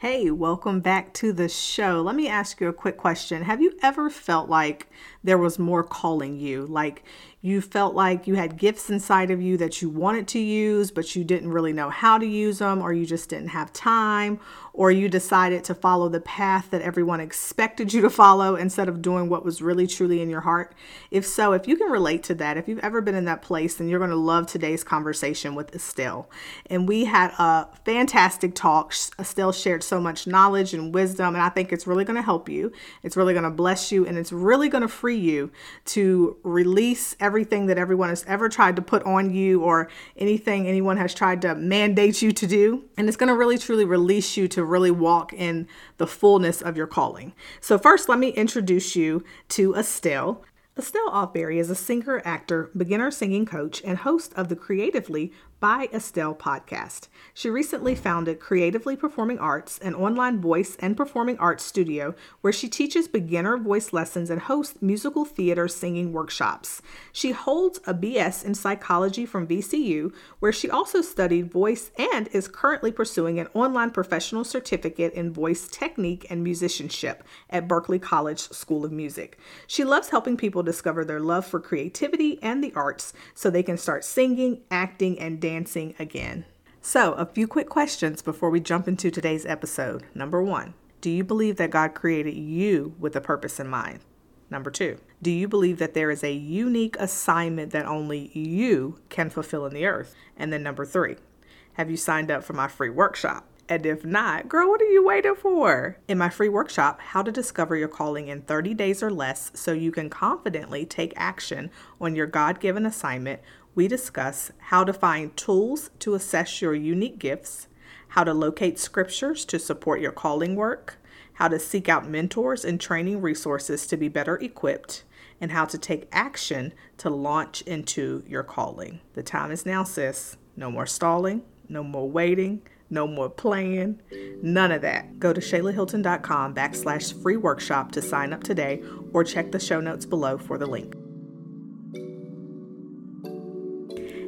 Hey, welcome back to the show. Let me ask you a quick question. Have you ever felt like there was more calling you? Like you felt like you had gifts inside of you that you wanted to use, but you didn't really know how to use them, or you just didn't have time, or you decided to follow the path that everyone expected you to follow instead of doing what was really truly in your heart? If so, if you can relate to that, if you've ever been in that place, then you're going to love today's conversation with Estelle. And we had a fantastic talk. Estelle shared so much knowledge and wisdom, and I think it's really going to help you. It's really going to bless you, and it's really going to free you to release that everyone has ever tried to put on you or anything anyone has tried to mandate you to do. And it's going to really truly release you to really walk in the fullness of your calling. So, first, let me introduce you to Estelle. Estelle Avbuere is a singer, actor, beginner singing coach, and host of the Creatively by Estelle podcast. She recently founded Creatively Performing Arts, an online voice and performing arts studio where she teaches beginner voice lessons and hosts musical theater singing workshops. She holds a BS in psychology from VCU, where she also studied voice and is currently pursuing an online professional certificate in voice technique and musicianship at Berklee College School of Music. She loves helping people discover their love for creativity and the arts so they can start singing, acting, and dancing dancing again. So, a few quick questions before we jump into today's episode. Number one, do you believe that God created you with a purpose in mind? Number two, do you believe that there is a unique assignment that only you can fulfill in the earth? And then number three, have you signed up for my free workshop? And if not, girl, what are you waiting for? In my free workshop, How to Discover Your Calling in 30 Days or Less, so you can confidently take action on your God given assignment, we discuss how to find tools to assess your unique gifts, how to locate scriptures to support your calling work, how to seek out mentors and training resources to be better equipped, and how to take action to launch into your calling. The time is now, sis. No more stalling, no more waiting, no more playing, none of that. Go to shaylahilton.com backslash free workshop to sign up today or check the show notes below for the link.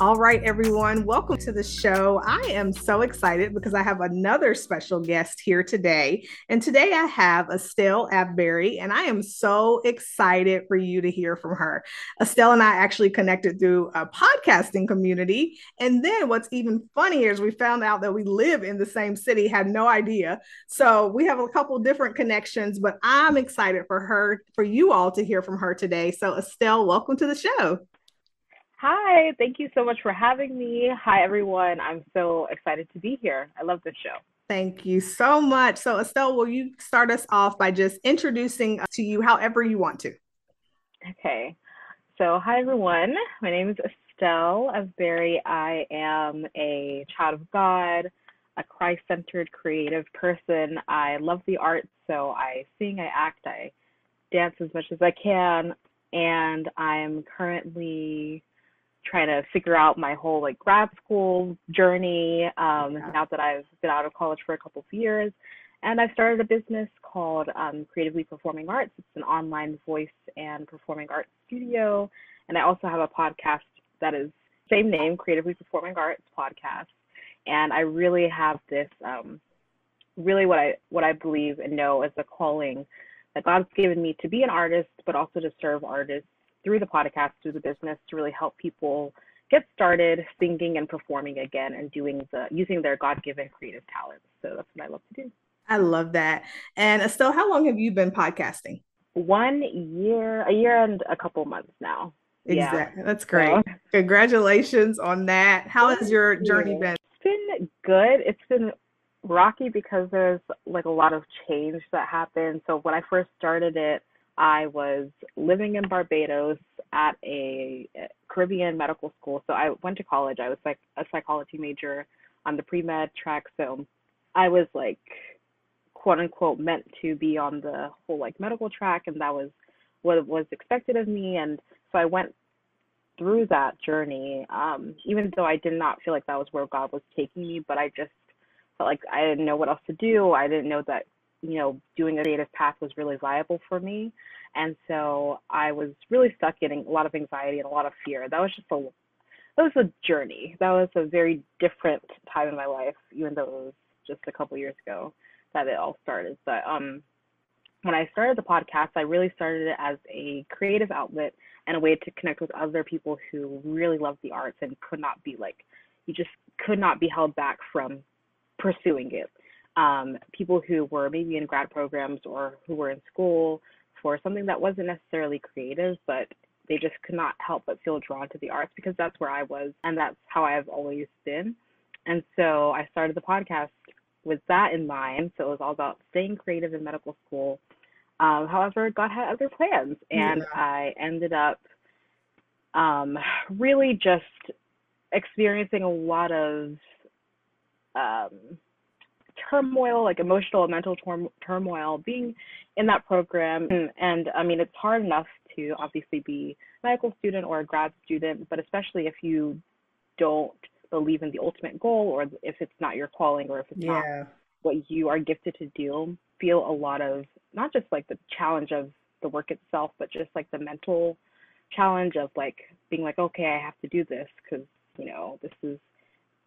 All right, everyone, welcome to the show. I am so excited because I have another special guest here today. And today I have Estelle Avbuere, and I am so excited for you to hear from her. Estelle and I actually connected through a podcasting community. And then what's even funnier is we found out that we live in the same city, had no idea. So we have a couple different connections, but I'm excited for her, for you all to hear from her today. So, Estelle, welcome to the show. Hi, thank you so much for having me. Hi, everyone. I'm so excited to be here. I love this show. Thank you so much. So, Estelle, will you start us off by just introducing to you however you want to? Okay. So, hi, everyone. My name is Estelle Avbuere. I am a child of God, a Christ centered creative person. I love the arts, so I sing, I act, I dance as much as I can. And I'm currently trying to figure out my whole like grad school journey um, yeah. now that I've been out of college for a couple of years. And I started a business called um, Creatively Performing Arts. It's an online voice and performing arts studio. And I also have a podcast that is same name, Creatively Performing Arts Podcast. And I really have this, um, really what I what I believe and know as a calling that God's given me to be an artist, but also to serve artists through the podcast, through the business to really help people get started singing and performing again and doing the using their God-given creative talents. So that's what I love to do. I love that. And Estelle, how long have you been podcasting? One year, a year and a couple months now. Exactly. Yeah. That's great. So, Congratulations on that. How has your journey been? It's been good. It's been rocky because there's like a lot of change that happened. So when I first started it, I was living in Barbados at a Caribbean medical school. So I went to college. I was like a psychology major on the pre med track. So I was like quote unquote meant to be on the whole like medical track and that was what was expected of me and so I went through that journey um even though I did not feel like that was where God was taking me but I just felt like I didn't know what else to do I didn't know that you know doing a creative path was really viable for me and so I was really stuck in a lot of anxiety and a lot of fear that was just a that was a journey that was a very different time in my life even though it was just a couple years ago that it all started. But um, when I started the podcast, I really started it as a creative outlet and a way to connect with other people who really love the arts and could not be like, you just could not be held back from pursuing it. Um, people who were maybe in grad programs or who were in school for something that wasn't necessarily creative, but they just could not help but feel drawn to the arts because that's where I was and that's how I've always been. And so I started the podcast with that in mind. So it was all about staying creative in medical school. Um, however, God had other plans, and yeah. I ended up um, really just experiencing a lot of um, turmoil, like emotional and mental tor- turmoil, being in that program. And, and I mean, it's hard enough to obviously be a medical student or a grad student, but especially if you don't believe in the ultimate goal or if it's not your calling or if it's yeah. not what you are gifted to do feel a lot of not just like the challenge of the work itself but just like the mental challenge of like being like okay i have to do this because you know this is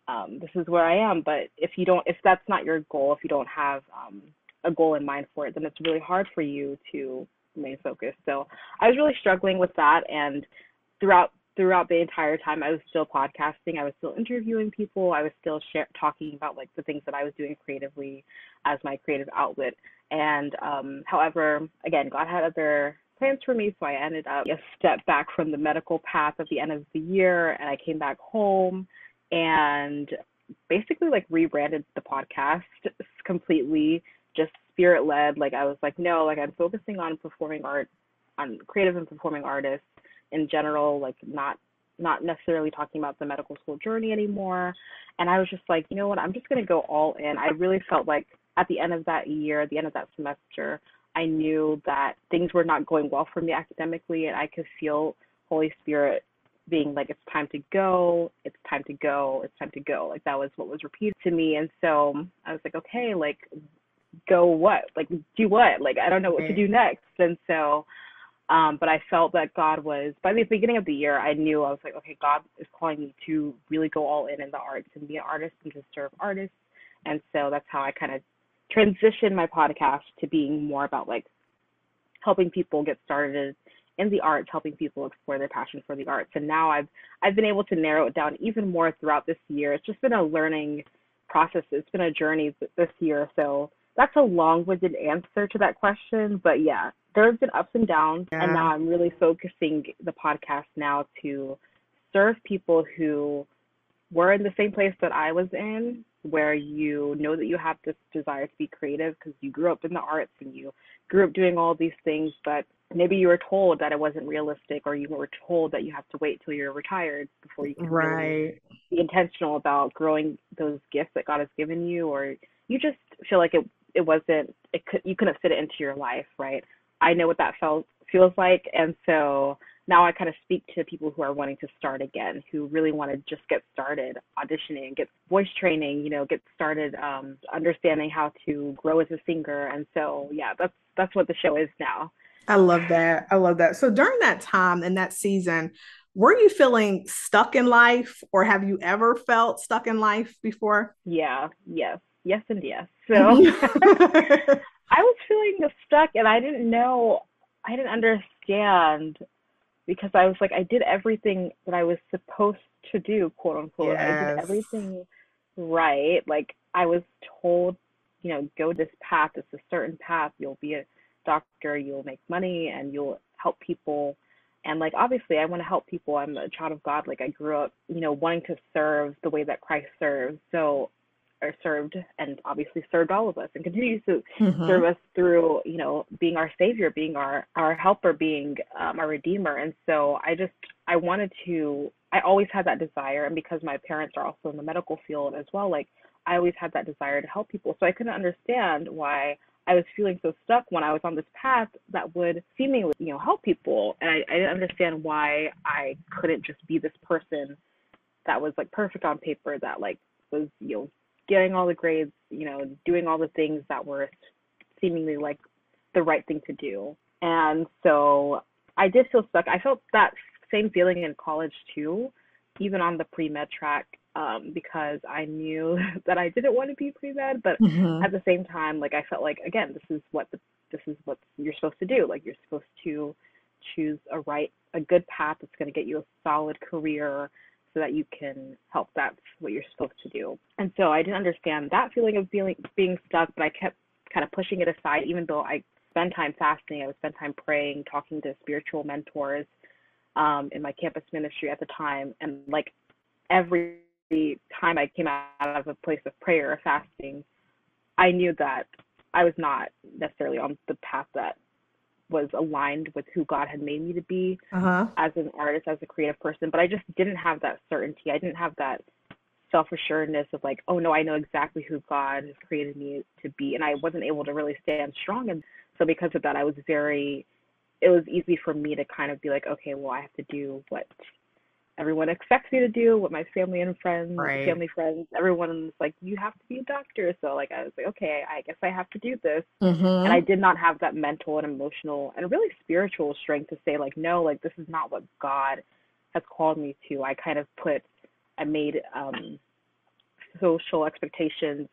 um, this is where i am but if you don't if that's not your goal if you don't have um, a goal in mind for it then it's really hard for you to remain focused so i was really struggling with that and throughout throughout the entire time I was still podcasting. I was still interviewing people. I was still share, talking about like the things that I was doing creatively as my creative outlet. And um, however, again, God had other plans for me, so I ended up a step back from the medical path at the end of the year, and I came back home and basically like rebranded the podcast completely, just spirit led. Like I was like, no, like I'm focusing on performing art, on creative and performing artists in general, like not not necessarily talking about the medical school journey anymore. And I was just like, you know what, I'm just gonna go all in. I really felt like at the end of that year, at the end of that semester, I knew that things were not going well for me academically and I could feel Holy Spirit being like, It's time to go, it's time to go, it's time to go. Like that was what was repeated to me. And so I was like, Okay, like go what? Like do what? Like I don't know what to do next. And so um, but I felt that God was, by the beginning of the year, I knew I was like, okay, God is calling me to really go all in in the arts and be an artist and to serve artists. And so that's how I kind of transitioned my podcast to being more about like helping people get started in the arts, helping people explore their passion for the arts. And now I've I've been able to narrow it down even more throughout this year. It's just been a learning process. It's been a journey this year. So that's a long-winded answer to that question, but yeah, there's been ups and downs, yeah. and now I'm really focusing the podcast now to serve people who were in the same place that I was in, where you know that you have this desire to be creative because you grew up in the arts and you grew up doing all these things, but maybe you were told that it wasn't realistic, or you were told that you have to wait till you're retired before you can right. really be intentional about growing those gifts that God has given you, or you just feel like it it wasn't it could you couldn't fit it into your life, right? I know what that felt feels like, and so now I kind of speak to people who are wanting to start again, who really want to just get started auditioning, get voice training, you know, get started um, understanding how to grow as a singer. And so, yeah, that's that's what the show is now. I love that. I love that. So during that time and that season, were you feeling stuck in life, or have you ever felt stuck in life before? Yeah. Yes. Yes, and yes. So I was feeling stuck and I didn't know, I didn't understand because I was like, I did everything that I was supposed to do, quote unquote. Yes. I did everything right. Like I was told you know, go this path. It's a certain path. You'll be a doctor. You'll make money, and you'll help people. And like obviously, I want to help people. I'm a child of God. Like I grew up, you know, wanting to serve the way that Christ serves. So or served and obviously served all of us and continues to mm-hmm. serve us through you know being our savior being our our helper being um, our redeemer and so i just i wanted to i always had that desire and because my parents are also in the medical field as well like I always had that desire to help people. So I couldn't understand why I was feeling so stuck when I was on this path that would seemingly, you know, help people. And I, I didn't understand why I couldn't just be this person that was like perfect on paper, that like was, you know, getting all the grades, you know, doing all the things that were seemingly like the right thing to do. And so I did feel stuck. I felt that same feeling in college too, even on the pre med track um, because I knew that I didn't want to be pre med, but mm-hmm. at the same time, like I felt like again, this is what the, this is what you're supposed to do. Like you're supposed to choose a right, a good path that's going to get you a solid career, so that you can help. That's what you're supposed to do. And so I didn't understand that feeling of feeling being stuck, but I kept kind of pushing it aside, even though I spend time fasting, I would spend time praying, talking to spiritual mentors um, in my campus ministry at the time, and like every the time I came out of a place of prayer or fasting, I knew that I was not necessarily on the path that was aligned with who God had made me to be uh-huh. as an artist, as a creative person. But I just didn't have that certainty. I didn't have that self assuredness of like, oh no, I know exactly who God has created me to be. And I wasn't able to really stand strong. And so because of that, I was very, it was easy for me to kind of be like, okay, well, I have to do what everyone expects me to do, what my family and friends, right. family friends, everyone's like, you have to be a doctor. So like I was like, okay, I guess I have to do this. Mm-hmm. And I did not have that mental and emotional and really spiritual strength to say like, no, like this is not what God has called me to. I kind of put, I made um, social expectations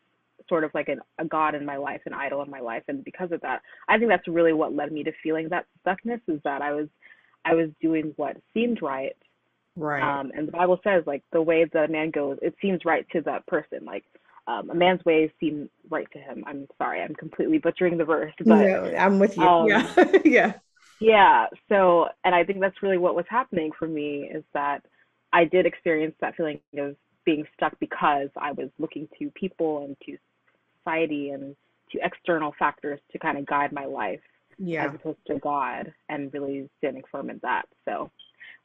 sort of like an, a god in my life, an idol in my life, and because of that, I think that's really what led me to feeling that stuckness. Is that I was, I was doing what seemed right, Right. Um, and the Bible says, like, the way that a man goes, it seems right to that person. Like, um, a man's ways seem right to him. I'm sorry, I'm completely butchering the verse, but no, I'm with you. Um, yeah. yeah. Yeah. So, and I think that's really what was happening for me is that I did experience that feeling of being stuck because I was looking to people and to society and to external factors to kind of guide my life yeah. as opposed to God and really standing firm in that. So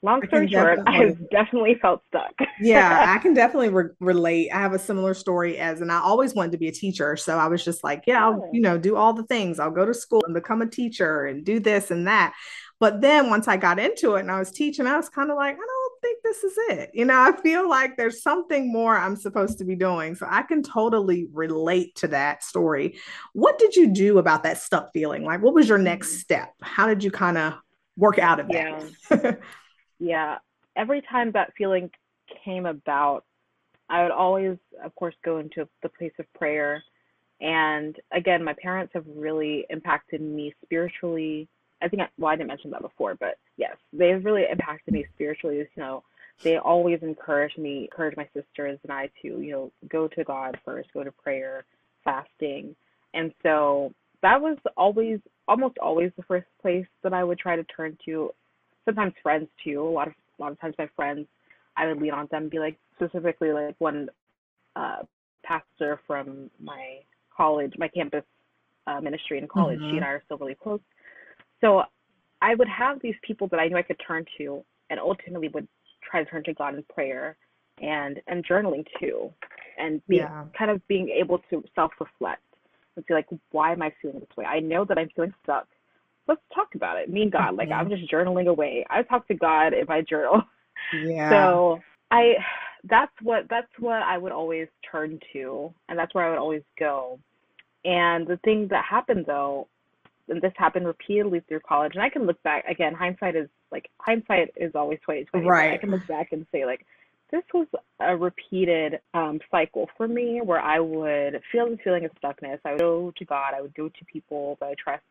long story short, I've definitely felt stuck. yeah, I can definitely re- relate. I have a similar story as, and I always wanted to be a teacher. So I was just like, yeah, I'll, you know, do all the things. I'll go to school and become a teacher and do this and that. But then once I got into it and I was teaching, I was kind of like, I don't think this is it. You know, I feel like there's something more I'm supposed to be doing. So I can totally relate to that story. What did you do about that stuck feeling? Like, what was your next mm-hmm. step? How did you kind of work out of that? Yeah. yeah, every time that feeling came about, I would always, of course, go into the place of prayer. And again, my parents have really impacted me spiritually. I think, I, well, I didn't mention that before, but yes, they've really impacted me spiritually. You know, they always encourage me, encourage my sisters and I to, you know, go to God first, go to prayer, fasting. And so that was always, almost always the first place that I would try to turn to sometimes friends too. A lot of a lot of times my friends, I would lean on them, be like specifically like one uh, pastor from my college, my campus uh, ministry in college. Mm-hmm. She and I are still really close. So I would have these people that I knew I could turn to, and ultimately would try to turn to God in prayer and and journaling too, and be yeah. kind of being able to self reflect and see like why am I feeling this way? I know that I'm feeling stuck let's talk about it. Me and God, like I'm just journaling away. I talk to God if I journal. Yeah. So I that's what that's what I would always turn to and that's where I would always go. And the thing that happened though, and this happened repeatedly through college, and I can look back again, hindsight is like hindsight is always twenty twenty. Right. I can look back and say like this was a repeated um, cycle for me where I would feel the feeling of stuckness. I would go to God, I would go to people that I trust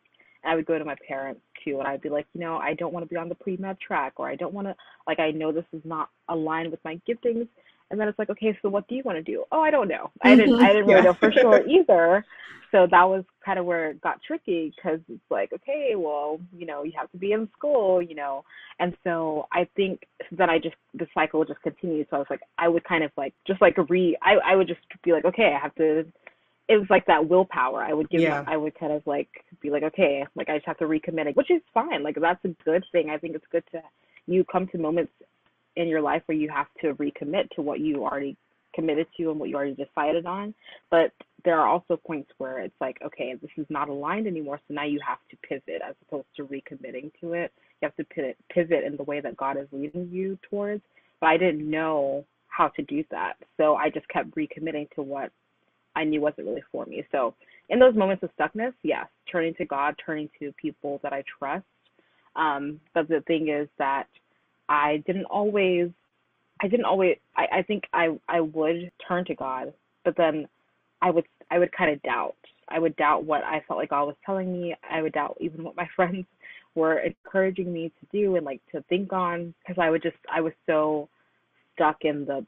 I would go to my parents too, and I'd be like, you know, I don't want to be on the pre med track, or I don't want to, like, I know this is not aligned with my giftings. and then it's like, okay, so what do you want to do? Oh, I don't know. I didn't. I didn't mm-hmm. really yeah. know for sure either. So that was kind of where it got tricky because it's like, okay, well, you know, you have to be in school, you know, and so I think then I just the cycle just continued. So I was like, I would kind of like just like re, I I would just be like, okay, I have to. It was like that willpower. I would give. Yeah. I would kind of like be like, okay, like I just have to recommit, which is fine. Like that's a good thing. I think it's good to you come to moments in your life where you have to recommit to what you already committed to and what you already decided on. But there are also points where it's like, okay, this is not aligned anymore. So now you have to pivot as opposed to recommitting to it. You have to pivot, pivot in the way that God is leading you towards. But I didn't know how to do that. So I just kept recommitting to what I knew wasn't really for me. So in those moments of stuckness, yes, turning to God, turning to people that I trust. Um, but the thing is that I didn't always I didn't always I, I think I I would turn to God, but then I would I would kind of doubt. I would doubt what I felt like God was telling me. I would doubt even what my friends were encouraging me to do and like to think on because I would just I was so stuck in the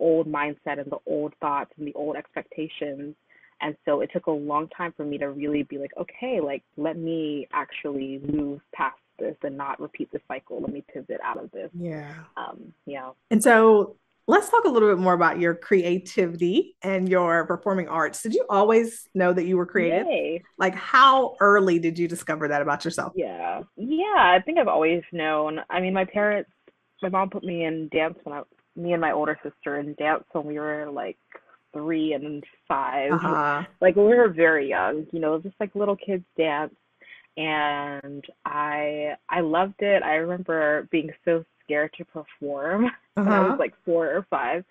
old mindset and the old thoughts and the old expectations and so it took a long time for me to really be like okay like let me actually move past this and not repeat the cycle. Let me pivot out of this. Yeah. Um, yeah. And so let's talk a little bit more about your creativity and your performing arts. Did you always know that you were creative? Yay. Like how early did you discover that about yourself? Yeah. Yeah, I think I've always known. I mean, my parents, my mom put me in dance when I, me and my older sister in dance when we were like three and 5 uh-huh. Like we were very young, you know, just like little kids dance and I I loved it. I remember being so scared to perform uh-huh. when I was uh-huh. like four or five.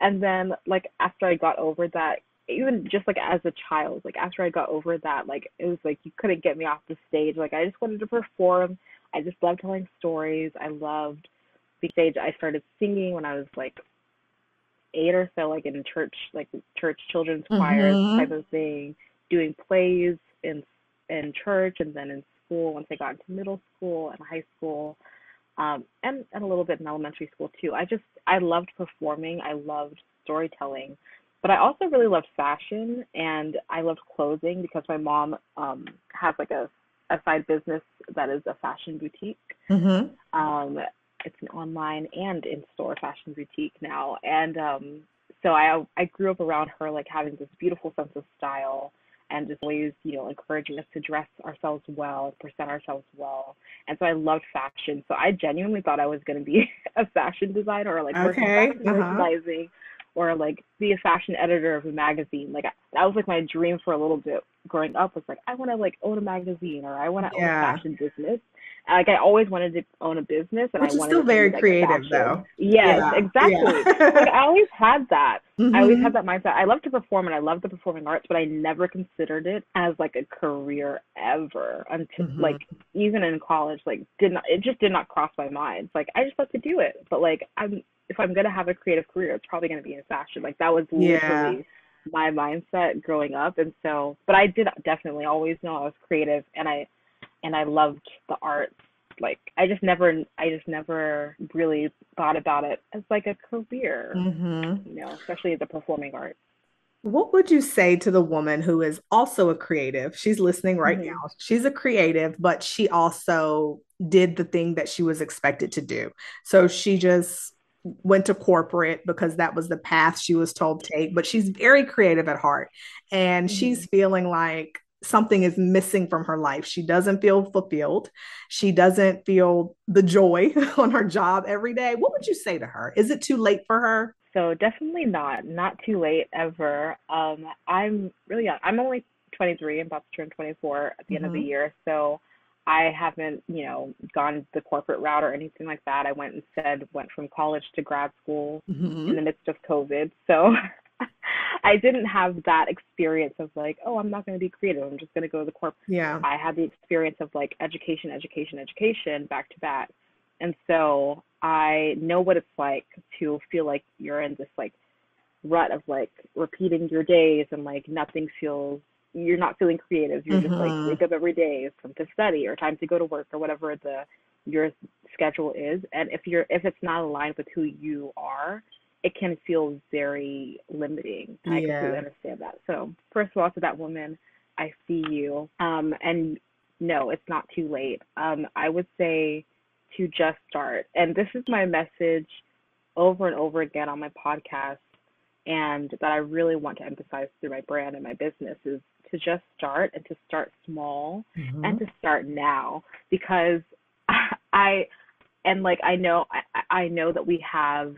And then like after I got over that, even just like as a child, like after I got over that, like it was like you couldn't get me off the stage. Like I just wanted to perform. I just loved telling stories. I loved stage. I started singing when I was like eight or so, like in church, like church children's choirs mm-hmm. type of thing, doing plays in in church and then in school once I got into middle school and high school, um, and and a little bit in elementary school too. I just I loved performing. I loved storytelling, but I also really loved fashion and I loved clothing because my mom um, has like a a side business that is a fashion boutique. Mm-hmm. Um, it's an online and in store fashion boutique now, and um, so I I grew up around her like having this beautiful sense of style and just always, you know, encouraging us to dress ourselves well, present ourselves well. And so I loved fashion. So I genuinely thought I was going to be a fashion designer or like okay. uh-huh. or like be a fashion editor of a magazine. Like that was like my dream for a little bit growing up was like I want to like own a magazine or I want to yeah. own a fashion business like I always wanted to own a business, and Which I wanted still very like creative though. Yes, yeah. exactly. Yeah. like I always had that. Mm-hmm. I always mm-hmm. had that mindset. I love to perform, and I love the performing arts, but I never considered it as like a career ever until mm-hmm. like even in college. Like did not it just did not cross my mind. Like I just love to do it, but like I'm if I'm gonna have a creative career, it's probably gonna be in fashion. Like that was literally. Yeah my mindset growing up and so but i did definitely always know i was creative and i and I loved the arts. Like I just never, I just never really thought about it as like a career. Mm-hmm. You know, especially the performing arts. What would you say to the woman who is also a creative? She's listening right mm-hmm. now. She's a creative, but she also did the thing that she was expected to do. So she just went to corporate because that was the path she was told to take, but she's very creative at heart. And mm-hmm. she's feeling like something is missing from her life. She doesn't feel fulfilled. She doesn't feel the joy on her job every day. What would you say to her? Is it too late for her? So definitely not. Not too late ever. Um, I'm really young. I'm only 23. I'm about to turn 24 at the mm-hmm. end of the mm-hmm. year. So I haven't, you know, gone the corporate route or anything like that. I went instead went from college to grad school mm-hmm. in the midst of COVID. So I didn't have that experience of like, oh, I'm not going to be creative. I'm just going to go to the corp. Yeah. I had the experience of like education, education, education back to back. And so I know what it's like to feel like you're in this like rut of like repeating your days and like nothing feels you're not feeling creative. You're mm-hmm. just like mm-hmm. wake up every day, it's time to study or time to go to work or whatever the your schedule is. And if you're if it's not aligned with who you are, it can feel very limiting. I Yeah. completely understand that. So first of all, to that woman, I see you. Um, and no, it's not too late. Um, I would say to just start. And this is my message over and over again on my podcast and that I really want to emphasize through my brand and my business is to just start and to start small Mhm. and to start now because I and like I know I, I know that we have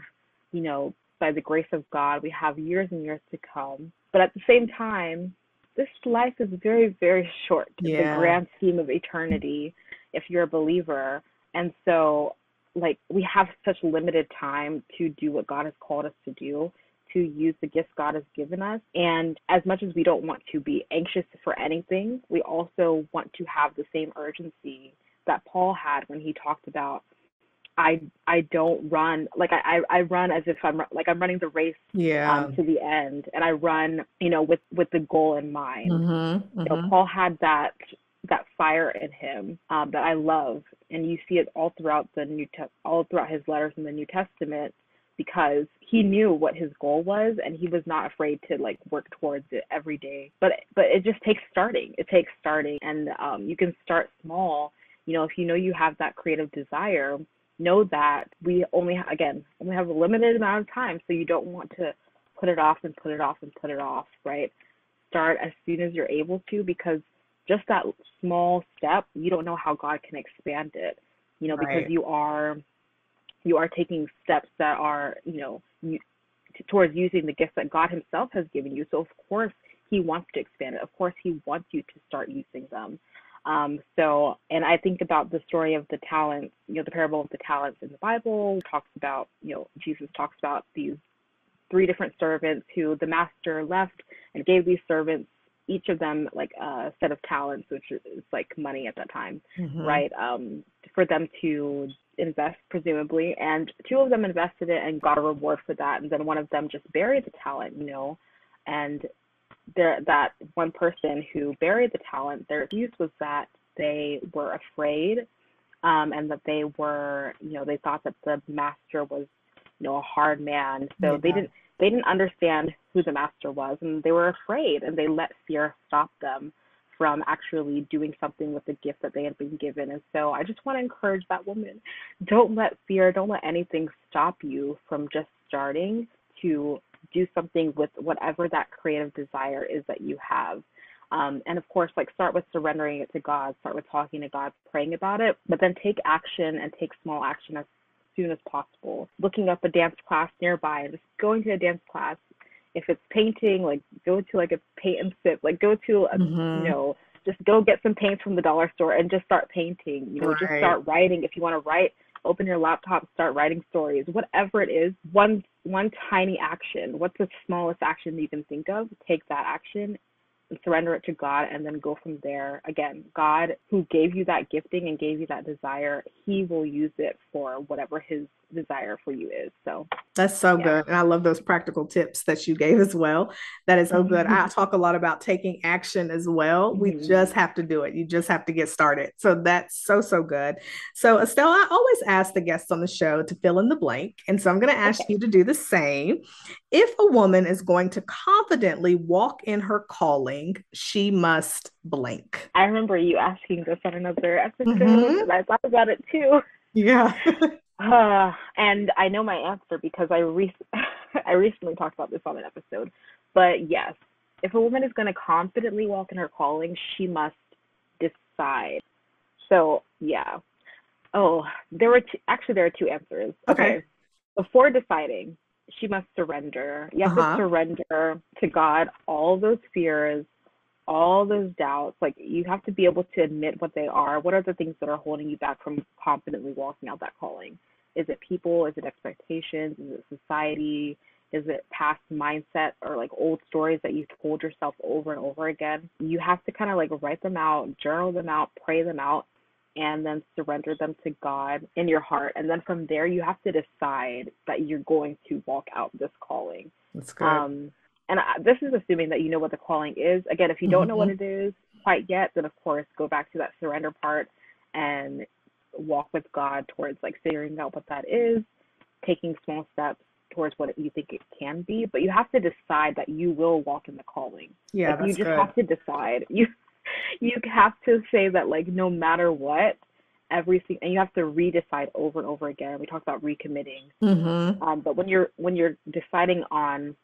you know by the grace of God we have years and years to come but at the same time this life is very very short in Yeah. the grand scheme of eternity if you're a believer and so like we have such limited time to do what God has called us to do to use the gifts God has given us. And as much as we don't want to be anxious for anything, we also want to have the same urgency that Paul had when he talked about I I don't run like I I run as if I'm like I'm running the race Yeah. um, to the end, and I run you know with with the goal in mind Mm-hmm. you know, Paul had that that fire in him um, that I love, and you see it all throughout the New Te- all throughout his letters in the New Testament because he knew what his goal was and he was not afraid to like work towards it every day. But but it just takes starting. It takes starting, and um, you can start small. You know, if you know you have that creative desire, know that we only again only have a limited amount of time, so you don't want to put it off and put it off and put it off, right? Start as soon as you're able to because just that small step, you don't know how God can expand it. You know, because Right. you are you are taking steps that are, you know, you, t- towards using the gifts that God Himself has given you. So of course He wants to expand it. Of course He wants you to start using them. Um, so, and I think about the story of the talents, you know, the parable of the talents in the Bible talks about, you know, Jesus talks about these three different servants who the master left and gave these servants each of them like a set of talents, which is like money at that time, Mhm. right? Um, for them to invest, presumably. And two of them invested it and got a reward for that. And then one of them just buried the talent, you know. And there, that one person who buried the talent, their excuse was that they were afraid um, and that they were, you know, they thought that the master was, you know, a hard man. So they didn't they didn't understand who the master was and they were afraid and they let fear stop them from actually doing something with the gift that they had been given. And so I just want to encourage that woman. Don't let fear, don't let anything stop you from just starting to do something with whatever that creative desire is that you have. Um, and of course, like start with surrendering it to God, start with talking to God, praying about it, but then take action and take small action as soon as possible. Looking up a dance class nearby and just going to a dance class. If it's painting, like go to like a paint and sip, like go to a, Mhm. you know, just go get some paints from the dollar store and just start painting. You know, just start writing. If you want to write, open your laptop, start writing stories. Whatever it is, one one tiny action. What's the smallest action that you can think of? Take that action and surrender it to God and then go from there. Again, God who gave you that gifting and gave you that desire, he will use it for whatever his desire for you is. So That's so Yeah. good. And I love those practical tips that you gave as well. That is so good. Mm-hmm. I talk a lot about taking action as well. We Mhm. just have to do it. You just have to get started. So that's so, so good. So, Estelle, I always ask the guests on the show to fill in the blank. And so I'm going to ask Okay. you to do the same. If a woman is going to confidently walk in her calling, she must blank. I remember you asking this on another episode Mhm. and I thought about it too. Yeah. Uh, and I know my answer because I re- I recently talked about this on an episode. But yes, if a woman is going to confidently walk in her calling, she must decide. So yeah. Oh, there were two, actually there are two answers. Okay. Before deciding, she must surrender. You have Uh-huh. to surrender to God all those fears, all those doubts. Like you have to be able to admit what they are. What are the things that are holding you back from confidently walking out that calling? Is it people? Is it expectations? Is it society? Is it past mindset or like old stories that you've told yourself over and over again? You have to kind of like write them out, journal them out, pray them out, and then surrender them to God in your heart. And then from there, you have to decide that you're going to walk out this calling. That's good. Um, and I, this is assuming that you know what the calling is. Again, if you don't know what it is quite yet, then of course go back to that surrender part and walk with God towards like figuring out what that is, taking small steps, towards what you think it can be, but you have to decide that you will walk in the calling. Yeah, like, you just good. have to decide. You you have to say that like no matter what, everything, and you have to redecide over and over again. We talked about recommitting, Mm-hmm. um, but when you're when you're deciding on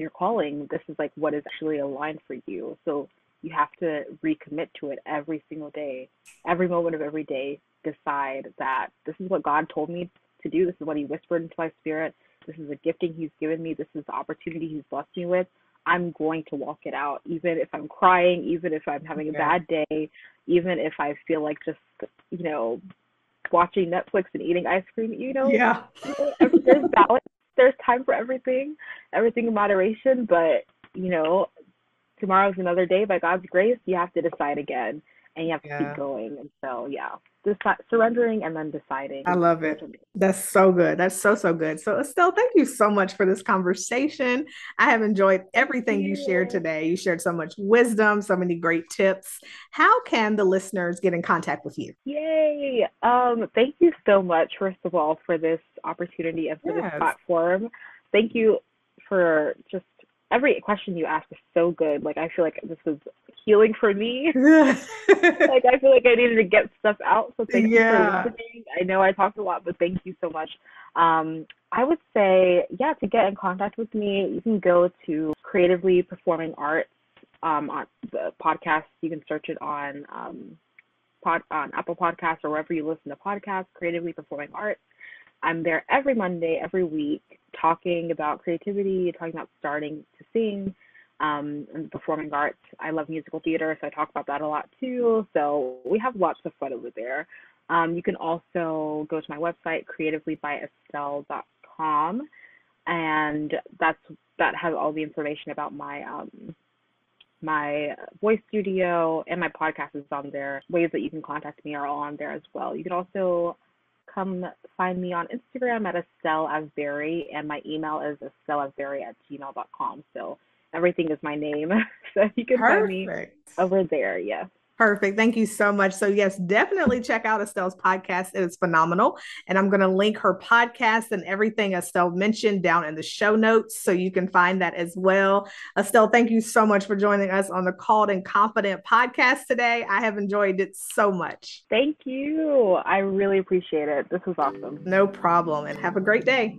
your calling, this is like what is actually aligned for you. So you have to recommit to it every single day, every moment of every day. Decide that this is what God told me to do. This is what He whispered into my spirit. This is a gifting He's given me. This is the opportunity He's blessed me with. I'm going to walk it out, even if I'm crying, even if I'm having a Yeah. bad day, even if I feel like just, you know, watching Netflix and eating ice cream. You know, Yeah. there's balance. There's time for everything, everything in moderation. But you know, tomorrow's another day. By God's grace, you have to decide again, and you have to Yeah. keep going. And so, yeah, deci- surrendering and then deciding. I love it. That's so good. That's so, so good. So, Estelle, thank you so much for this conversation. I have enjoyed everything you shared today. You shared so much wisdom, so many great tips. How can the listeners get in contact with you? Yay! Um, thank you so much, first of all, for this opportunity and for Yes. this platform. Thank you for just every question you asked was so good. Like I feel like this was healing for me. like I feel like I needed to get stuff out. So thank you Yeah. for listening. I know I talked a lot, but thank you so much. Um, I would say, yeah, to get in contact with me, you can go to Creatively Performing Arts um, on the podcast. You can search it on um, pod on Apple Podcasts or wherever you listen to podcasts. Creatively Performing Arts. I'm there every Monday, every week, talking about creativity, talking about starting to sing, um, and performing arts. I love musical theater, so I talk about that a lot too. So we have lots of fun over there. Um, you can also go to my website, creativelybyestelle.com, and that's that has all the information about my um, my voice studio and my podcast is on there. Ways that you can contact me are all on there as well. You can also come find me on Instagram at Estelle Avbuere, and my email is estelleavbuere at gmail.com. So everything is my name. so you can find me over there. Yes. Perfect. Thank you so much. So, yes, definitely check out Estelle's podcast. It is phenomenal. And I'm going to link her podcast and everything Estelle mentioned down in the show notes so you can find that as well. Estelle, thank you so much for joining us on the Called and Confident podcast today. I have enjoyed it so much. Thank you. I really appreciate it. This was awesome. No problem. And have a great day.